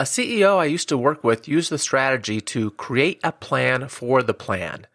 A CEO I used to work with used the strategy to create a plan for the plan.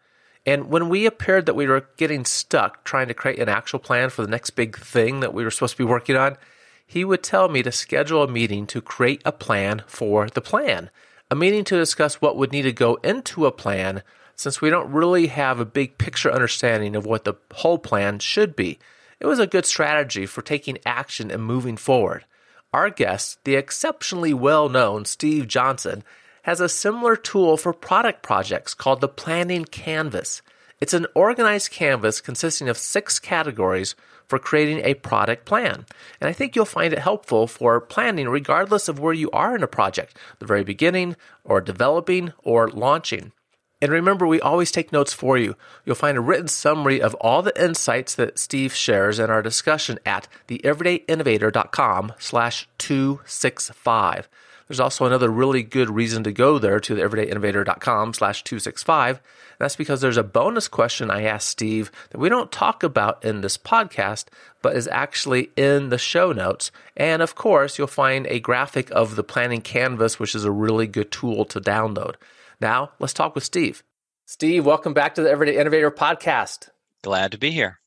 And when we appeared that we were getting stuck trying to create an actual plan for the next big thing that we were supposed to be working on, he would tell me to schedule a meeting to create a plan for the plan. A meeting to discuss what would need to go into a plan since we don't really have a big picture understanding of what the whole plan should be. It was a good strategy for taking action and moving forward. Our guest, the exceptionally well known Steve Johnson, has a similar tool for product projects called the Planning Canvas. It's an organized canvas consisting of six categories for creating a product plan. And I think you'll find it helpful for planning regardless of where you are in a project, the very beginning, or developing, or launching. And remember, we always take notes for you. You'll find a written summary of all the insights that Steve shares in our discussion at theeverydayinnovator.com slash 265. There's also another really good reason to go there to theeverydayinnovator.com slash 265. That's because there's a bonus question I asked Steve that we don't talk about in this podcast, but is actually in the show notes. And of course, you'll find a graphic of the planning canvas, which is a really good tool to download. Now, let's talk with Steve. Steve, welcome back to the Everyday Innovator podcast. Glad to be here.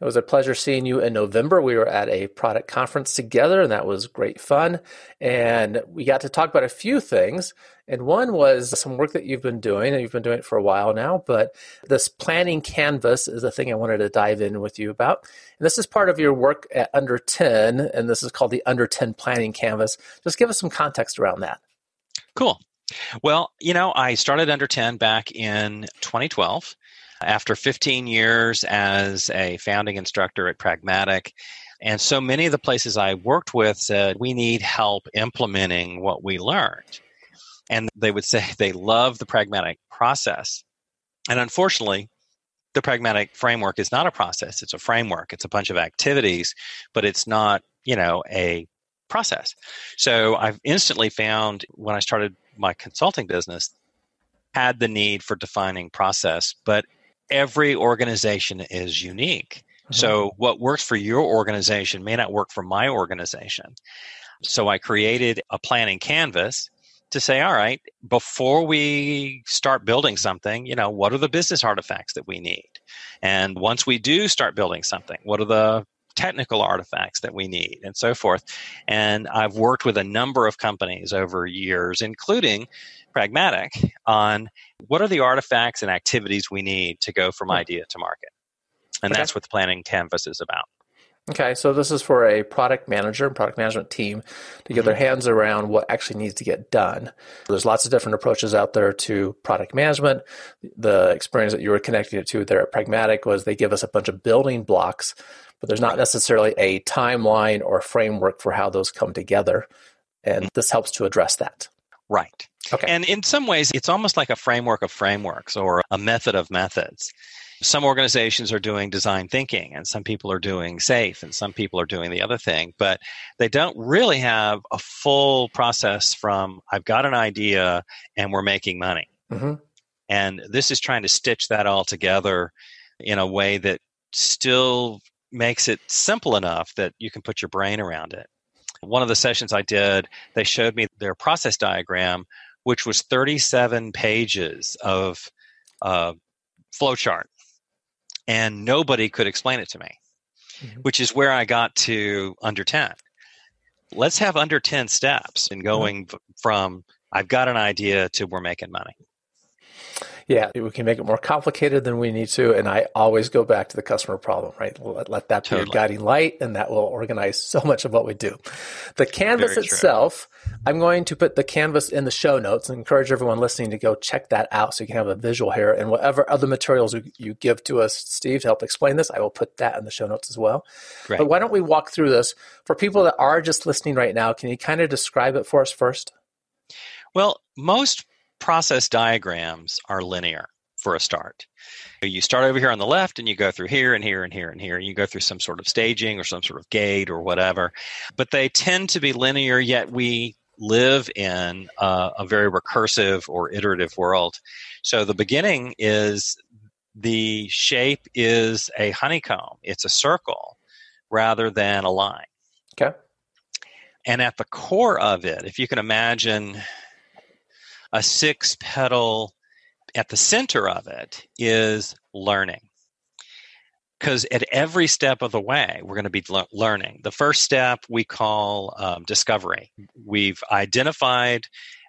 It was a pleasure seeing you in November. We were at a product conference together, and that was great fun. And we got to talk about a few things. And one was some work that you've been doing, and you've been doing it for a while now. But this planning canvas is a thing I wanted to dive in with you about. And this is part of your work at Under 10, and this is called the Under 10 Planning Canvas. Just give us some context around that. Cool. Well, you know, I started under 10 back in 2012 after 15 years as a founding instructor at Pragmatic. And so many of the places I worked with said, we need help implementing what we learned. And they would say they love the pragmatic process. And unfortunately, the pragmatic framework is not a process, it's a framework. It's a bunch of activities, but it's not, you know, a process. So I've instantly found when I started my consulting business had the need for defining process, but every organization is unique. Mm-hmm. So what works for your organization may not work for my organization. So I created a planning canvas to say, all right, before we start building something, you know, what are the business artifacts that we need? And once we do start building something, what are the technical artifacts that we need and so forth. And I've worked with a number of companies over years, including Pragmatic, on what are the artifacts and activities we need to go from hmm. idea to market. And okay. that's what the planning canvas is about. Okay, so this is for a product manager and product management team to get mm-hmm. their hands around what actually needs to get done. There's lots of different approaches out there to product management. The experience that you were connecting it to there at Pragmatic was they give us a bunch of building blocks but there's not necessarily a timeline or framework for how those come together. And this helps to address that. Right. Okay. And in some ways, it's almost like a framework of frameworks or a method of methods. Some organizations are doing design thinking, and some people are doing SAFe, and some people are doing the other thing, but they don't really have a full process from I've got an idea and we're making money. Mm-hmm. And this is trying to stitch that all together in a way that still makes it simple enough that you can put your brain around it. One of the sessions I did, they showed me their process diagram, which was 37 pages of uh, flowchart, and nobody could explain it to me, mm-hmm. which is where I got to under 10. Let's have under 10 steps in mm-hmm. going mm-hmm. from I've got an idea to we're making money. Yeah, we can make it more complicated than we need to. And I always go back to the customer problem, right? Let, let that be totally. your guiding light, and that will organize so much of what we do. The canvas Very itself, true. I'm going to put the canvas in the show notes and encourage everyone listening to go check that out so you can have a visual here. And whatever other materials you, you give to us, Steve, to help explain this, I will put that in the show notes as well. But why don't we walk through this? For people that are just listening right now, can you kind of describe it for us first? Well, most process diagrams are linear for a start. You start over here on the left and you go through here and here and here and here. And you go through some sort of staging or some sort of gate or whatever. But they tend to be linear, yet we live in a, a very recursive or iterative world. So the beginning is the shape is a honeycomb, it's a circle rather than a line. Okay. And at the core of it, if you can imagine a six petal at the center of it is learning. Because at every step of the way, we're going to be le- learning. The first step we call um, discovery. We've identified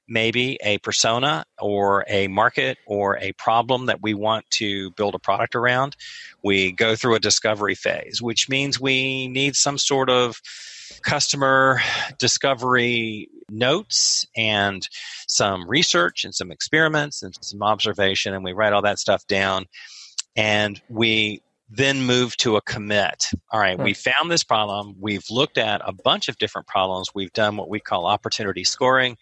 maybe a persona or a market or a problem that we want to build a product around. We go through a discovery phase, which means we need some sort of customer discovery notes and some research and some experiments and some observation, and we write all that stuff down. And we then move to a commit. All right, we hmm. found this problem. We've looked at a bunch of different problems. We've done what we call opportunity scoring,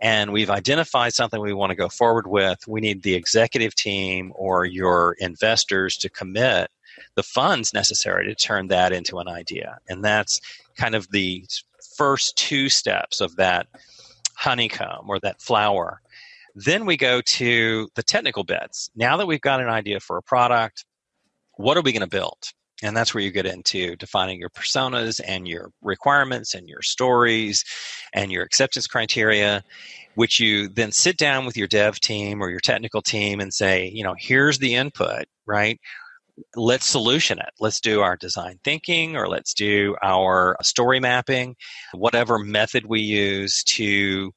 and we've identified something we want to go forward with. We need the executive team or your investors to commit the funds necessary to turn that into an idea. And that's kind of the first two steps of that honeycomb or that flower. Then we go to the technical bits. Now that we've got an idea for a product, what are we going to build? And that's where you get into defining your personas and your requirements and your stories and your acceptance criteria, which you then sit down with your dev team or your technical team and say, you know, here's the input, right? Let's solution it. Let's do our design thinking or let's do our story mapping, whatever method we use to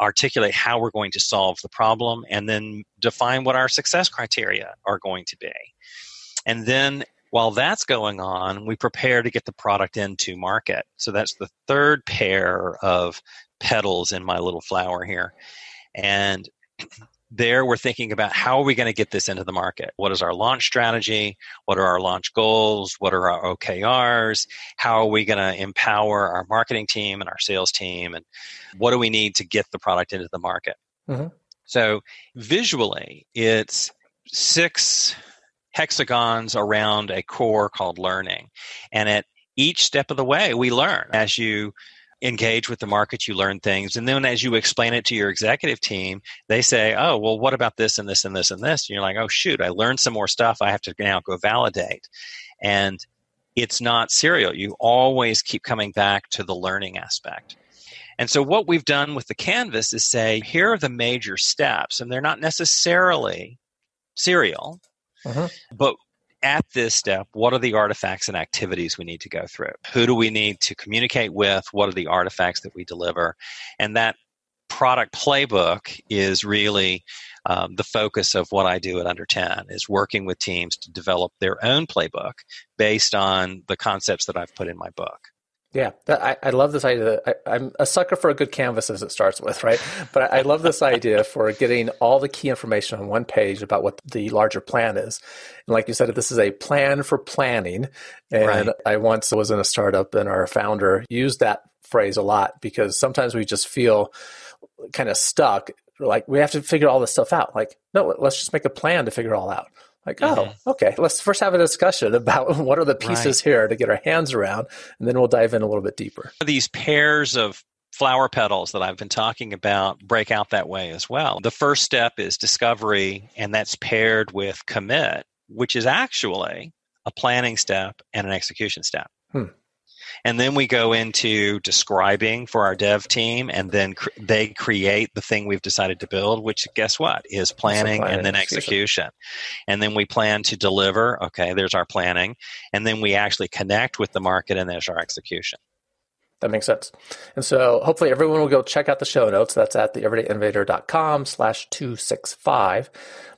articulate how we're going to solve the problem and then define what our success criteria are going to be. And then while that's going on, we prepare to get the product into market. So that's the third pair of petals in my little flower here. And there we're thinking about how are we going to get this into the market? What is our launch strategy? What are our launch goals? What are our okrs how are we going to empower our marketing team and our sales team? And what do we need to get the product into the market? Mm-hmm. so visually it's six hexagons around a core called learning. And at each step of the way we learn. As you engage with the market, you learn things. And then as you explain it to your executive team, they say, oh, well, what about this and this and this and this? And you're like, oh, shoot, I learned some more stuff. I have to now go validate. And it's not serial. You always keep coming back to the learning aspect. And so, what we've done with the canvas is say, here are the major steps, and they're not necessarily serial, uh-huh. but at this step, what are the artifacts and activities we need to go through? Who do we need to communicate with? What are the artifacts that we deliver? And that product playbook is really um, the focus of what I do at Under 10 is working with teams to develop their own playbook based on the concepts that I've put in my book. Yeah, that, I, I love this idea. I, am a sucker for a good canvas as it starts with, right? But I, I love this idea for getting all the key information on one page about what the larger plan is. And like you said, this is a plan for planning. And right. I once was in a startup and our founder used that phrase a lot because sometimes we just feel kind of stuck. Like we have to figure all this stuff out. Like, no, let's just make a plan to figure it all out. Like, oh, mm-hmm. okay, let's first have a discussion about what are the pieces right. here to get our hands around, and then we'll dive in a little bit deeper. These pairs of flower petals that I've been talking about break out that way as well. The first step is discovery, and that's paired with commit, which is actually a planning step and an execution step. Hmm. And then we go into describing for our dev team, and then cr- they create the thing we've decided to build, which guess what is planning and then execution. And then we plan to deliver. Okay, there's our planning. And then we actually connect with the market, and there's our execution. That makes sense. And so hopefully everyone will go check out the show notes. That's at theeverydayinnovator.com slash 265.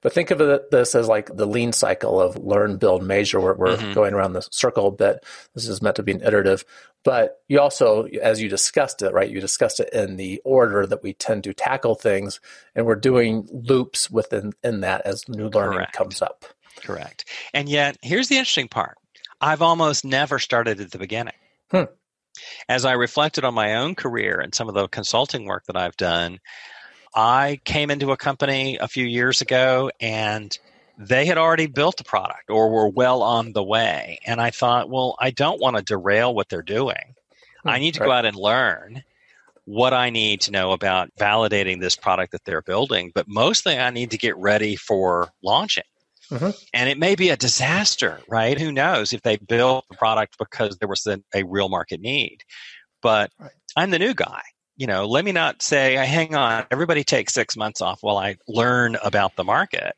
But think of this as like the lean cycle of learn, build, measure. We're, we're mm-hmm. going around the circle a bit. This is meant to be an iterative. But you also, as you discussed it, right, you discussed it in the order that we tend to tackle things. And we're doing loops within in that as new learning Correct. comes up. Correct. And yet, here's the interesting part I've almost never started at the beginning. Hmm as I reflected on my own career and some of the consulting work that I've done, I came into a company a few years ago and they had already built a product or were well on the way. And I thought, well, I don't want to derail what they're doing. I hmm, need to go out and learn what I need to know about validating this product that they're building. But mostly, I need to get ready for launching. Mhm. And it may be a disaster, right? Who knows if they built the product because there was a, a real market need. But Right. I'm the new guy. You know, let me not say, "Hey, hang on, everybody take six months off while I learn about the market.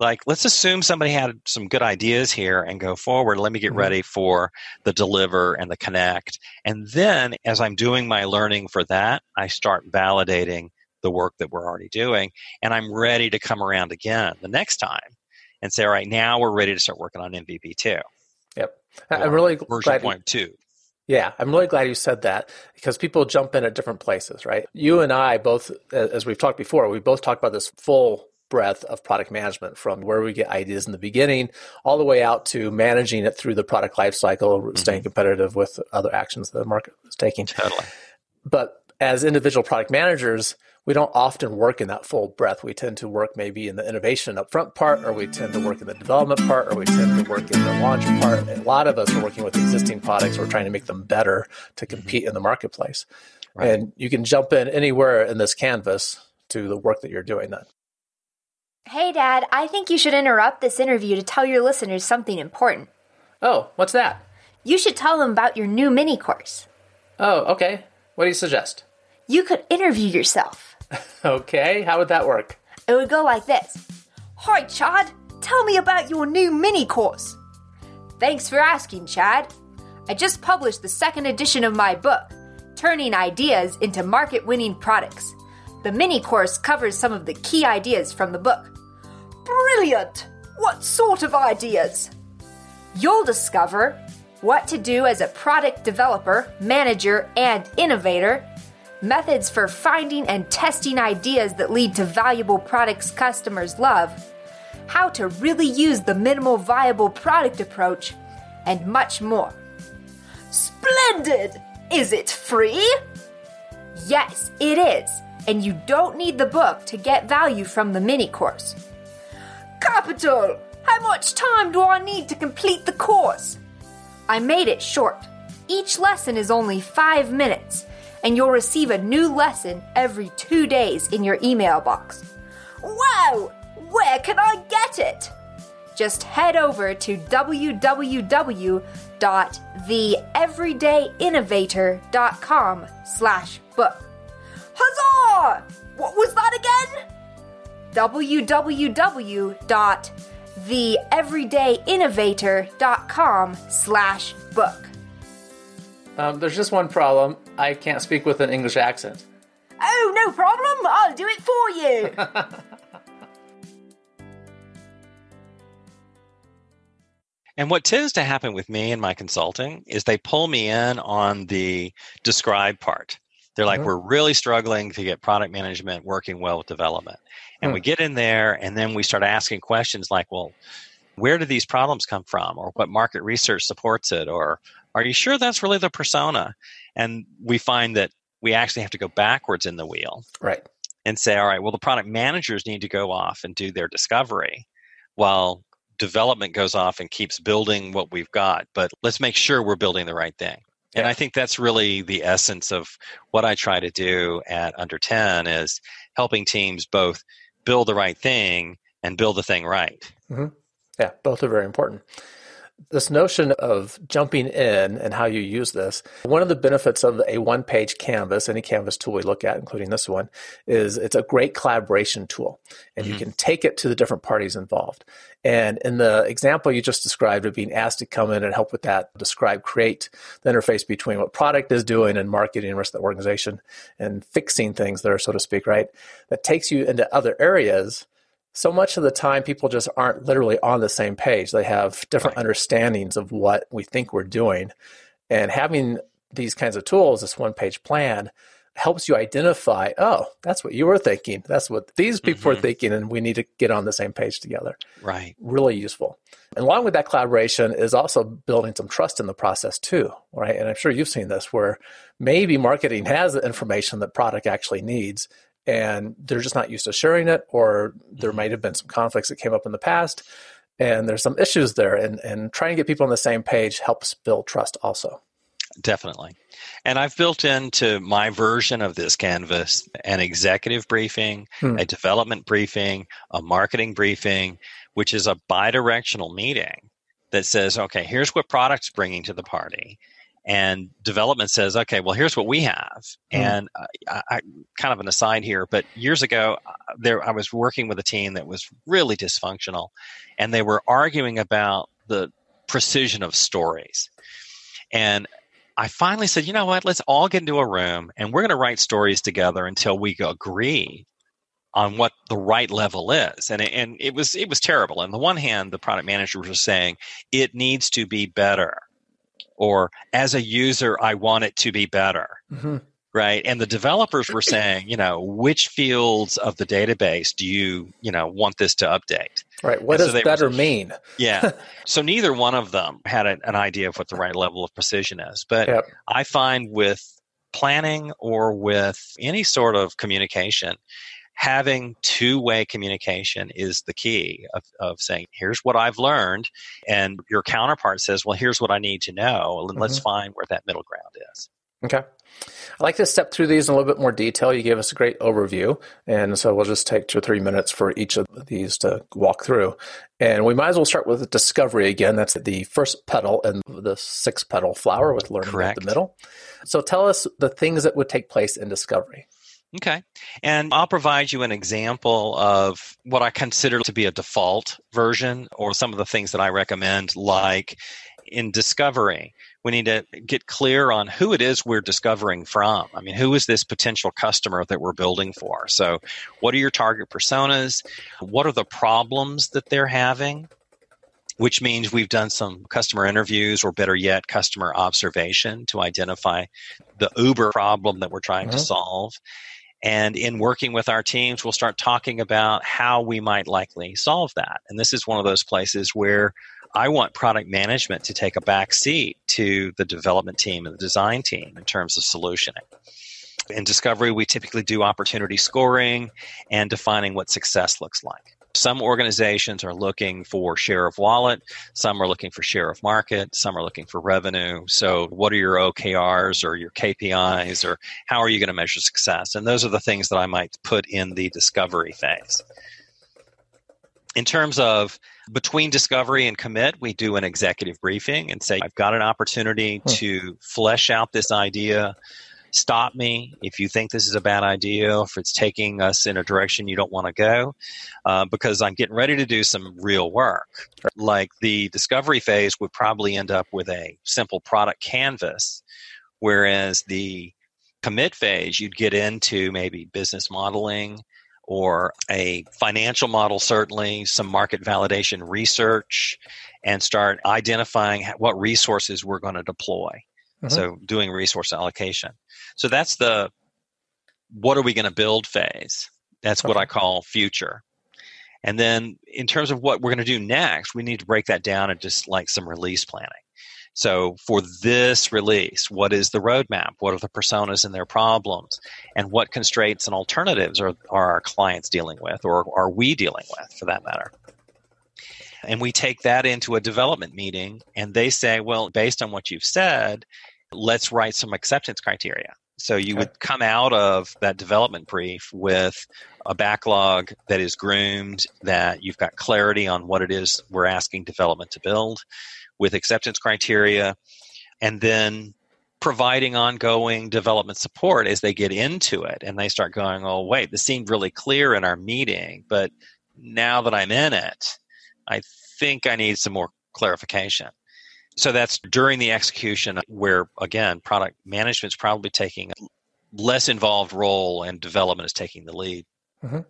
Like, let's assume somebody had some good ideas here and go forward. Let me get Mhm. ready for the deliver and the connect. And then as I'm doing my learning for that, I start validating the work that we're already doing. And I'm ready to come around again the next time and say, all right, now we're ready to start working on MVP two. Yep. I'm really version glad. point two. Yeah, I'm really glad you said that because people jump in at different places, right? You and I both, as we've talked before, we both talked about this full breadth of product management from where we get ideas in the beginning all the way out to managing it through the product lifecycle, staying mm-hmm. competitive with other actions the market is taking. Totally. But as individual product managers, we don't often work in that full breadth. We tend to work maybe in the innovation upfront part, or we tend to work in the development part, or we tend to work in the launch part. A lot of us are working with existing products. We're trying to make them better to mm-hmm. compete in the marketplace. Right. And you can jump in anywhere in this canvas to the work that you're doing then. Hey, Dad, I think you should interrupt this interview to tell your listeners something important. Oh, what's that? You should tell them about your new mini course. Oh, okay. What do you suggest? You could interview yourself. Okay, how would that work? It would go like this Hi, Chad. Tell me about your new mini course. Thanks for asking, Chad. I just published the second edition of my book, Turning Ideas into Market Winning Products. The mini course covers some of the key ideas from the book. Brilliant! What sort of ideas? You'll discover what to do as a product developer, manager, and innovator, methods for finding and testing ideas that lead to valuable products customers love, how to really use the minimal viable product approach, and much more. Splendid! Is it free? Yes, it is, and you don't need the book to get value from the mini course. Capital! How much time do I need to complete the course? I made it short. Each lesson is only five minutes, and you'll receive a new lesson every two days in your email box. Wow! Where can I get it? Just head over to www.theeverydayinnovator.com slash book. Huzzah! What was that again? www.theeverydayinnovator.com slash book. Um, there's just one problem. I can't speak with an English accent. Oh, no problem. I'll do it for you. And what tends to happen with me in my consulting is they pull me in on the describe part. They're like, we're really struggling to get product management working well with development. And Hmm. we get in there and then we start asking questions like, well, where do these problems come from? Or what market research supports it? Or are you sure that's really the persona? And we find that we actually have to go backwards in the wheel Right. and say, all right, well, the product managers need to go off and do their discovery while development goes off and keeps building what we've got. But let's make sure we're building the right thing. And Yeah. I think that's really the essence of what I try to do at Under 10 is helping teams both build the right thing and build the thing right. Mm-hmm. Yeah, both are very important. This notion of jumping in and how you use this, one of the benefits of a one page canvas, any canvas tool we look at, including this one, is it's a great collaboration tool. And you mm-hmm. can take it to the different parties involved. And in the example you just described of being asked to come in and help with that, describe, create the interface between what product is doing and marketing and the rest of the organization and fixing things there, so to speak, right? That takes you into other areas so much of the time people just aren't literally on the same page they have different Right. understandings of what we think we're doing and having these kinds of tools this one page plan helps you identify oh that's what you were thinking that's what these people were Mhm. thinking and we need to get on the same page together Right. really useful and along with that collaboration is also building some trust in the process too right and i'm sure you've seen this where maybe marketing has the information that product actually needs and they're just not used to sharing it, or there Mhm. might have been some conflicts that came up in the past, and there's some issues there. And, and trying to get people on the same page helps build trust also. Definitely. And I've built into my version of this canvas an executive briefing, Hmm. a development briefing, a marketing briefing, which is a bidirectional meeting that says, okay, here's what product's bringing to the party. And development says, okay, well, here's what we have. Hmm. And I, I, kind of an aside here, but years ago, uh, there I was working with a team that was really dysfunctional, and they were arguing about the precision of stories. And I finally said, you know what? Let's all get into a room and we're going to write stories together until we agree on what the right level is. And it, and it was it was terrible. On the one hand, the product managers were saying it needs to be better, or as a user, I want it to be better. Mm-hmm. Right. And the developers were saying, you know, which fields of the database do you, you know, want this to update? Right. What And does they- better mean? Yeah. so neither one of them had a, an idea of what the right level of precision is. But Yep. I find with planning or with any sort of communication, having two way communication is the key of, of saying, here's what I've learned. And your counterpart says, well, here's what I need to know. And let's mm-hmm. find where that middle ground is. Okay. I'd like to step through these in a little bit more detail. You gave us a great overview. And so we'll just take two or three minutes for each of these to walk through. And we might as well start with discovery again. That's the first petal in the six petal flower with learning Correct. at the middle. So tell us the things that would take place in discovery. Okay. And I'll provide you an example of what I consider to be a default version or some of the things that I recommend, like in discovery. We need to get clear on who it is we're discovering from. I mean, who is this potential customer that we're building for? So, what are your target personas? What are the problems that they're having? Which means we've done some customer interviews or better yet, customer observation to identify the Uber problem that we're trying to Mhm. solve. And in working with our teams, we'll start talking about how we might likely solve that. And this is one of those places where I want product management to take a back seat to the development team and the design team in terms of solutioning. In discovery, we typically do opportunity scoring and defining what success looks like. Some organizations are looking for share of wallet, some are looking for share of market, some are looking for revenue. So, what are your OKRs or your KPIs, or how are you going to measure success? And those are the things that I might put in the discovery phase. In terms of between discovery and commit, we do an executive briefing and say, I've got an opportunity Hmm. to flesh out this idea. Stop me if you think this is a bad idea, if it's taking us in a direction you don't want to go, uh, because I'm getting ready to do some real work. Like the discovery phase would probably end up with a simple product canvas, whereas the commit phase, you'd get into maybe business modeling or a financial model, certainly, some market validation research, and start identifying what resources we're going to deploy. Mhm. So, doing resource allocation. So, that's the what are we going to build phase. That's what I call future. And then, in terms of what we're going to do next, we need to break that down into just like some release planning. So, for this release, what is the roadmap? What are the personas and their problems? And what constraints and alternatives are, are our clients dealing with, or are we dealing with for that matter? And we take that into a development meeting, and they say, well, based on what you've said, let's write some acceptance criteria. So you Okay. would come out of that development brief with a backlog that is groomed, that you've got clarity on what it is we're asking development to build, with acceptance criteria, and then providing ongoing development support as they get into it and they start going, oh, wait, this seemed really clear in our meeting, but now that I'm in it, I think I need some more clarification. So that's during the execution where, again, product management is probably taking a less involved role and development is taking the lead. Mhm.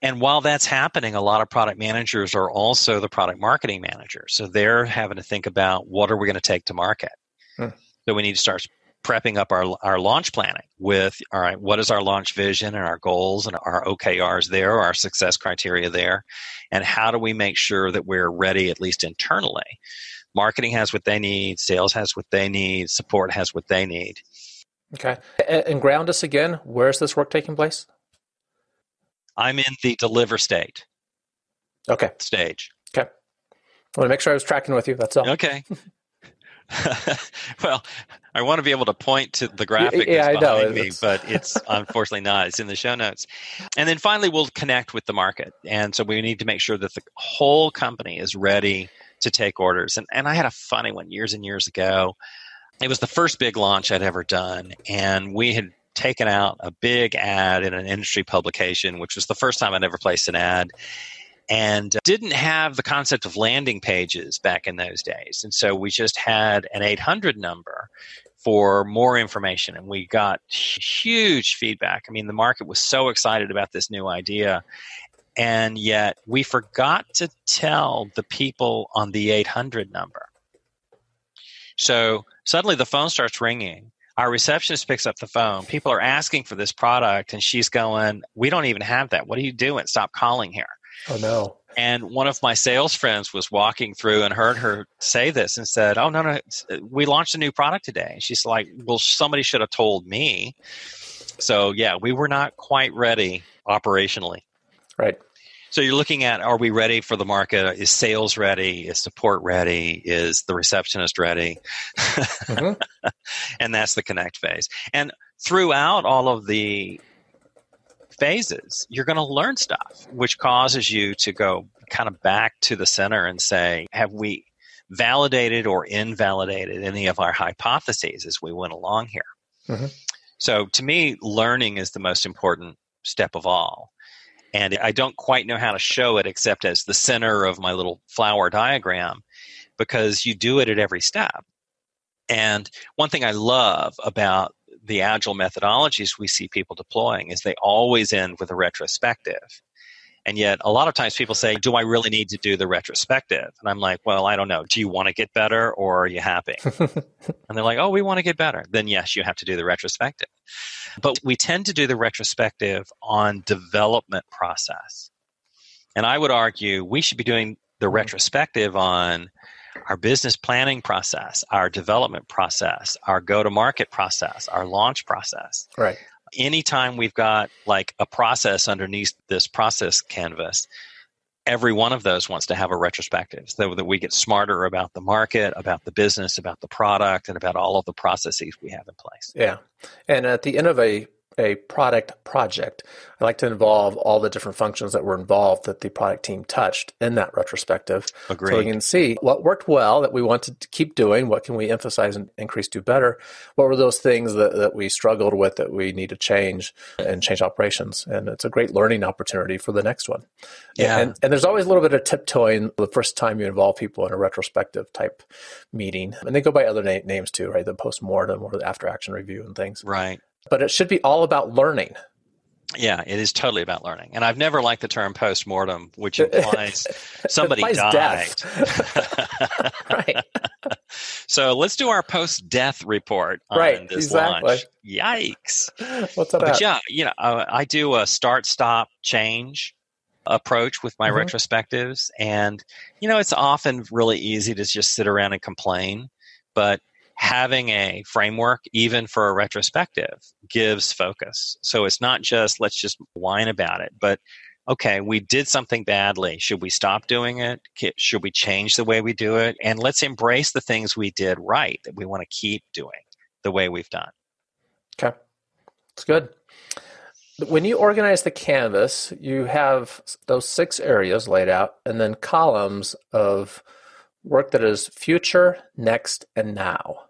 And while that's happening, a lot of product managers are also the product marketing managers. So they're having to think about what are we going to take to market. Hmm. So we need to start prepping up our our launch planning with all right, what is our launch vision and our goals and our OKRs there, our success criteria there, and how do we make sure that we're ready at least internally? Marketing has what they need, sales has what they need, support has what they need. Okay. And, ground us again. Where's this work taking place? I'm in the deliver state. Okay. Stage. Okay. I want to make sure I was tracking with you. That's all. Okay. well, I want to be able to point to the graphic yeah, that's behind me, it's... but it's unfortunately not. It's in the show notes. And then finally, we'll connect with the market. And so we need to make sure that the whole company is ready to take orders. And, and I had a funny one years and years ago. It was the first big launch I'd ever done. And we had taken out a big ad in an industry publication, which was the first time I'd ever placed an ad and didn't have the concept of landing pages back in those days. And so we just had an 800 number for more information and we got huge feedback. I mean, the market was so excited about this new idea. And yet we forgot to tell the people on the 800 number. So suddenly the phone starts ringing. Our receptionist picks up the phone. People are asking for this product, and she's going, We don't even have that. What are you doing? Stop calling here. Oh no. And one of my sales friends was walking through and heard her say this and said, "Oh no, no, uh, we launched a new product today." And she's like, "Well, somebody should have told me." So yeah, we were not quite ready operationally. Right. So you're looking at are we ready for the market? Is sales ready? Is support ready? Is the receptionist ready? Mm-hmm. and that's the connect phase. And throughout all of the phases, you're going to learn stuff, which causes you to go kind of back to the center and say, have we validated or invalidated any of our hypotheses as we went along here? Mm-hmm. So to me, learning is the most important step of all. And I don't quite know how to show it except as the center of my little flower diagram because you do it at every step. And one thing I love about the agile methodologies we see people deploying is they always end with a retrospective. And yet, a lot of times people say, Do I really need to do the retrospective? And I'm like, Well, I don't know. Do you want to get better or are you happy? and they're like, Oh, we want to get better. Then, yes, you have to do the retrospective. But we tend to do the retrospective on development process. And I would argue we should be doing the mm-hmm. retrospective on our business planning process, our development process, our go to market process, our launch process. Right. Anytime we've got like a process underneath this process canvas, every one of those wants to have a retrospective so that we get smarter about the market, about the business, about the product, and about all of the processes we have in place. Yeah. And at the end of a a product project. I like to involve all the different functions that were involved that the product team touched in that retrospective. Agreed. So we can see what worked well that we wanted to keep doing, what can we emphasize and increase, do better. What were those things that, that we struggled with that we need to change and change operations? And it's a great learning opportunity for the next one. Yeah. And, and there's always a little bit of tiptoeing the first time you involve people in a retrospective type meeting. And they go by other na- names too, right? The post mortem or the after action review and things. Right but it should be all about learning. Yeah, it is totally about learning. And I've never liked the term post mortem, which implies somebody implies died. right. so let's do our post death report on right, this exactly. launch. Yikes. What's that? But yeah, you know, uh, I do a start, stop, change approach with my mm-hmm. retrospectives. And, you know, it's often really easy to just sit around and complain. But having a framework, even for a retrospective, gives focus. So it's not just let's just whine about it, but okay, we did something badly. Should we stop doing it? Should we change the way we do it? And let's embrace the things we did right that we want to keep doing the way we've done. Okay, it's good. When you organize the canvas, you have those six areas laid out and then columns of work that is future, next, and now.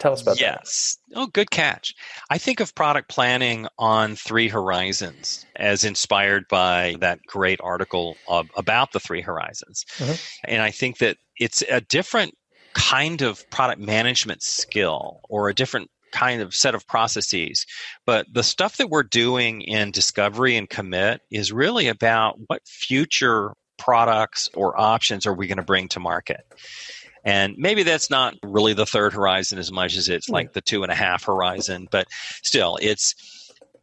Tell us about yes. that. Yes. Oh, good catch. I think of product planning on three horizons as inspired by that great article about the three horizons. Mm-hmm. And I think that it's a different kind of product management skill or a different kind of set of processes. But the stuff that we're doing in discovery and commit is really about what future products or options are we going to bring to market. And maybe that's not really the third horizon as much as it's like the two and a half horizon, but still, it's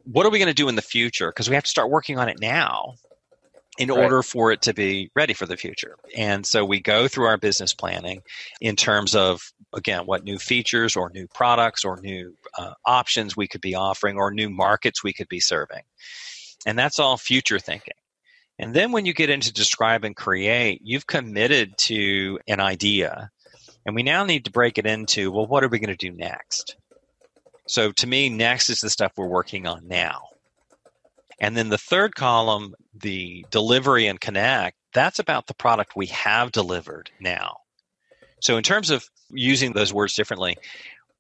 what are we going to do in the future? Because we have to start working on it now in right. order for it to be ready for the future. And so we go through our business planning in terms of, again, what new features or new products or new uh, options we could be offering or new markets we could be serving. And that's all future thinking. And then when you get into describe and create, you've committed to an idea. And we now need to break it into well, what are we going to do next? So to me, next is the stuff we're working on now. And then the third column, the delivery and connect, that's about the product we have delivered now. So in terms of using those words differently,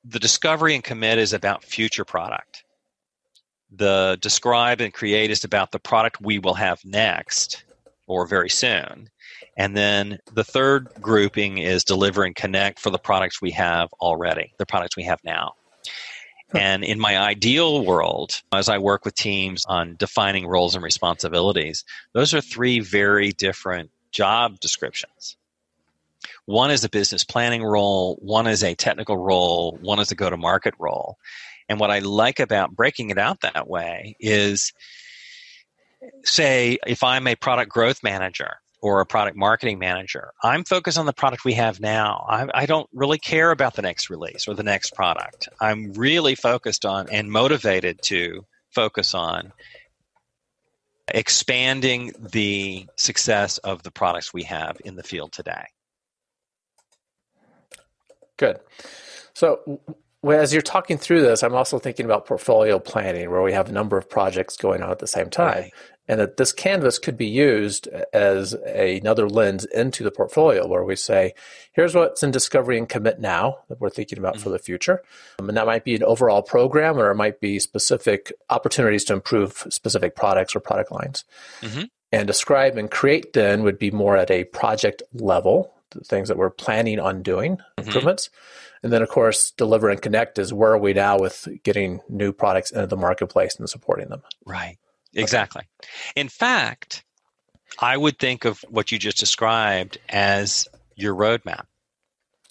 the discovery and commit is about future product. The describe and create is about the product we will have next or very soon. And then the third grouping is deliver and connect for the products we have already, the products we have now. And in my ideal world, as I work with teams on defining roles and responsibilities, those are three very different job descriptions. One is a business planning role, one is a technical role, one is a go to market role. And what I like about breaking it out that way is say, if I'm a product growth manager or a product marketing manager, I'm focused on the product we have now. I, I, don't really care about the next release or the next product. I'm really focused on and motivated to focus on expanding the success of the products we have in the field today. Good. So, as you're talking through this, I'm also thinking about portfolio planning, where we have a number of projects going on at the same time. Right. And that this canvas could be used as a, another lens into the portfolio where we say, here's what's in discovery and commit now that we're thinking about mm-hmm. for the future. Um, and that might be an overall program or it might be specific opportunities to improve specific products or product lines. Mm-hmm. And describe and create then would be more at a project level the things that we're planning on doing, mm-hmm. improvements. And then, of course, deliver and connect is where are we now with getting new products into the marketplace and supporting them. Right. Exactly. Okay. In fact, I would think of what you just described as your roadmap.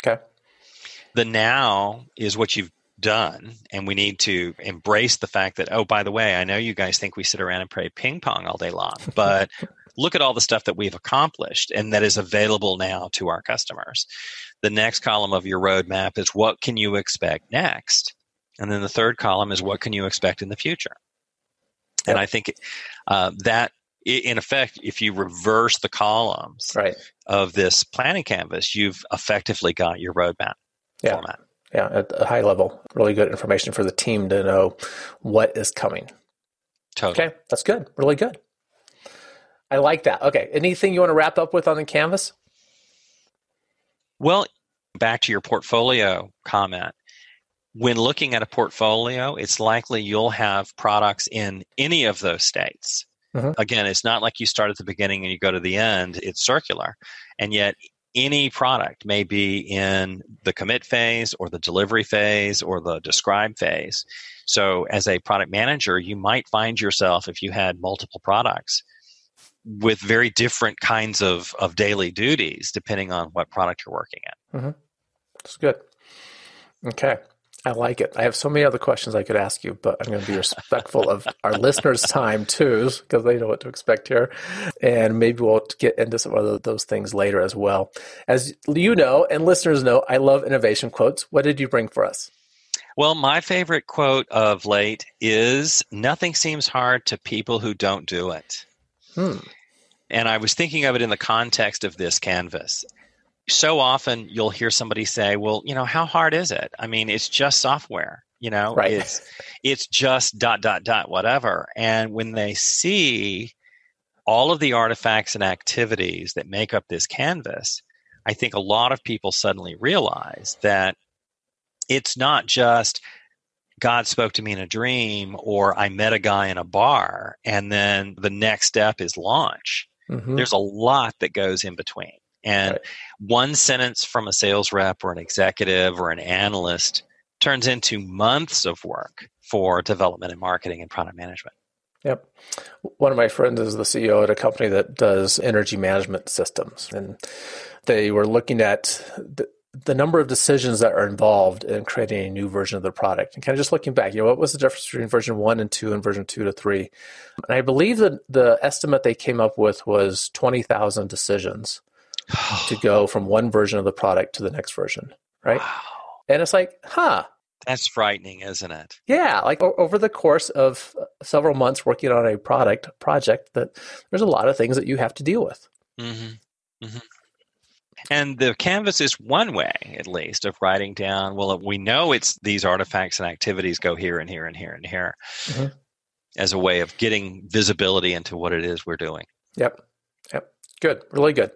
Okay. The now is what you've done, and we need to embrace the fact that, oh, by the way, I know you guys think we sit around and play ping pong all day long, but look at all the stuff that we've accomplished and that is available now to our customers. The next column of your roadmap is what can you expect next? And then the third column is what can you expect in the future? Yep. And I think uh, that, in effect, if you reverse the columns right. of this planning canvas, you've effectively got your roadmap yeah. format. Yeah, at a high level, really good information for the team to know what is coming. Totally. Okay, that's good. Really good. I like that. Okay. Anything you want to wrap up with on the canvas? Well, back to your portfolio comment. When looking at a portfolio, it's likely you'll have products in any of those states. Mm-hmm. Again, it's not like you start at the beginning and you go to the end, it's circular. And yet, any product may be in the commit phase or the delivery phase or the describe phase. So, as a product manager, you might find yourself, if you had multiple products, with very different kinds of, of daily duties depending on what product you're working in. Mm-hmm. That's good. Okay. I like it. I have so many other questions I could ask you, but I'm going to be respectful of our listeners' time too, because they know what to expect here. And maybe we'll get into some of those things later as well. As you know, and listeners know, I love innovation quotes. What did you bring for us? Well, my favorite quote of late is Nothing seems hard to people who don't do it. Hmm. And I was thinking of it in the context of this canvas. So often you'll hear somebody say, "Well, you know, how hard is it? I mean, it's just software. You know, right. it's it's just dot dot dot whatever." And when they see all of the artifacts and activities that make up this canvas, I think a lot of people suddenly realize that it's not just God spoke to me in a dream or I met a guy in a bar and then the next step is launch. Mm-hmm. There's a lot that goes in between. And right. one sentence from a sales rep or an executive or an analyst turns into months of work for development and marketing and product management. Yep. One of my friends is the CEO at a company that does energy management systems. And they were looking at the, number of decisions that are involved in creating a new version of the product. And kind of just looking back, you know, what was the difference between version one and two and version two to three? And I believe that the estimate they came up with was 20,000 decisions to go from one version of the product to the next version, right? Wow. And it's like, huh, That's frightening, isn't it? Yeah, like o- over the course of several months working on a product project, that there's a lot of things that you have to deal with. Mm-hmm. Mm-hmm. And the canvas is one way, at least, of writing down. Well, we know it's these artifacts and activities go here and here and here and here, mm-hmm. as a way of getting visibility into what it is we're doing. Yep, yep, good, really good.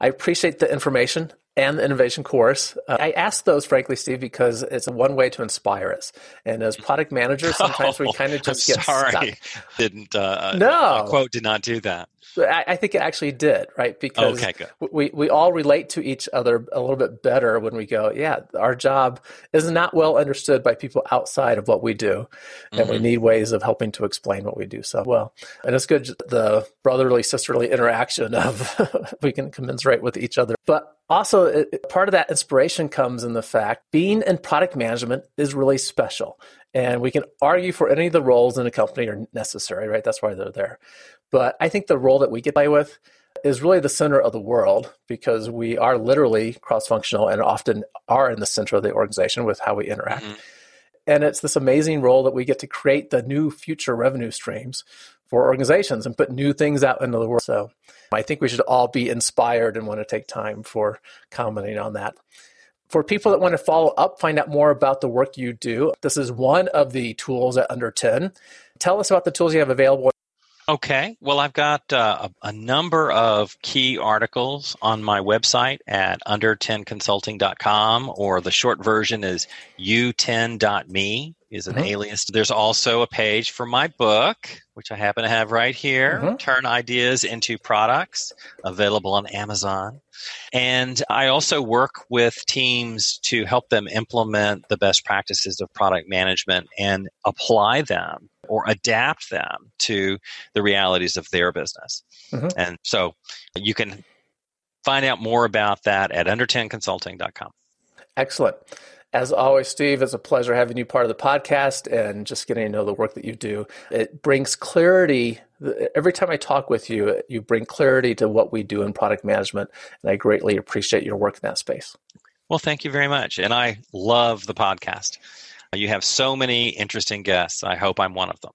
I appreciate the information and the innovation course. Uh, I ask those, frankly, Steve, because it's one way to inspire us. And as product managers, sometimes oh, we kind of just I'm get sorry. stuck. Didn't uh, no quote did not do that. I, I think it actually did, right? Because okay, we we all relate to each other a little bit better when we go, yeah, our job is not well understood by people outside of what we do, and mm-hmm. we need ways of helping to explain what we do so well. And it's good the brotherly sisterly interaction of we can commensurate with each other, but also, part of that inspiration comes in the fact being in product management is really special. And we can argue for any of the roles in a company are necessary, right? That's why they're there. But I think the role that we get play with is really the center of the world because we are literally cross functional and often are in the center of the organization with how we interact. Mm-hmm. And it's this amazing role that we get to create the new future revenue streams for organizations and put new things out into the world. So I think we should all be inspired and want to take time for commenting on that. For people that want to follow up, find out more about the work you do, this is one of the tools at Under 10. Tell us about the tools you have available. Okay. Well, I've got uh, a, a, number of key articles on my website at under10consulting.com, or the short version is u10.me is an mm-hmm. alias. There's also a page for my book, which I happen to have right here mm-hmm. Turn Ideas into Products, available on Amazon. And I also work with teams to help them implement the best practices of product management and apply them or adapt them to the realities of their business. Mm-hmm. And so you can find out more about that at under10consulting.com. Excellent. As always, Steve, it's a pleasure having you part of the podcast and just getting to know the work that you do. It brings clarity. Every time I talk with you, you bring clarity to what we do in product management, and I greatly appreciate your work in that space. Well, thank you very much. And I love the podcast. You have so many interesting guests. I hope I'm one of them.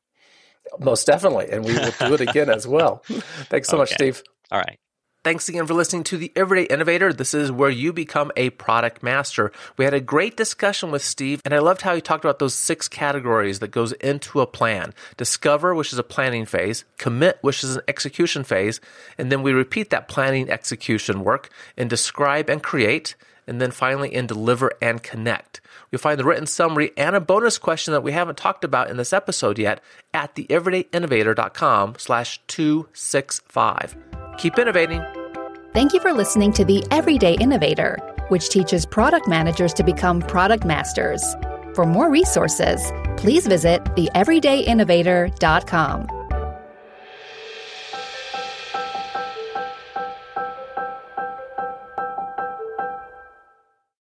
Most definitely. And we will do it again as well. Thanks so okay. much, Steve. All right. Thanks again for listening to The Everyday Innovator. This is where you become a product master. We had a great discussion with Steve, and I loved how he talked about those six categories that goes into a plan. Discover, which is a planning phase, commit, which is an execution phase, and then we repeat that planning execution work and describe and create, and then finally in deliver and connect. You'll find the written summary and a bonus question that we haven't talked about in this episode yet at theeverydayinnovator.com slash 265. Keep innovating. Thank you for listening to The Everyday Innovator, which teaches product managers to become product masters. For more resources, please visit theeverydayinnovator.com.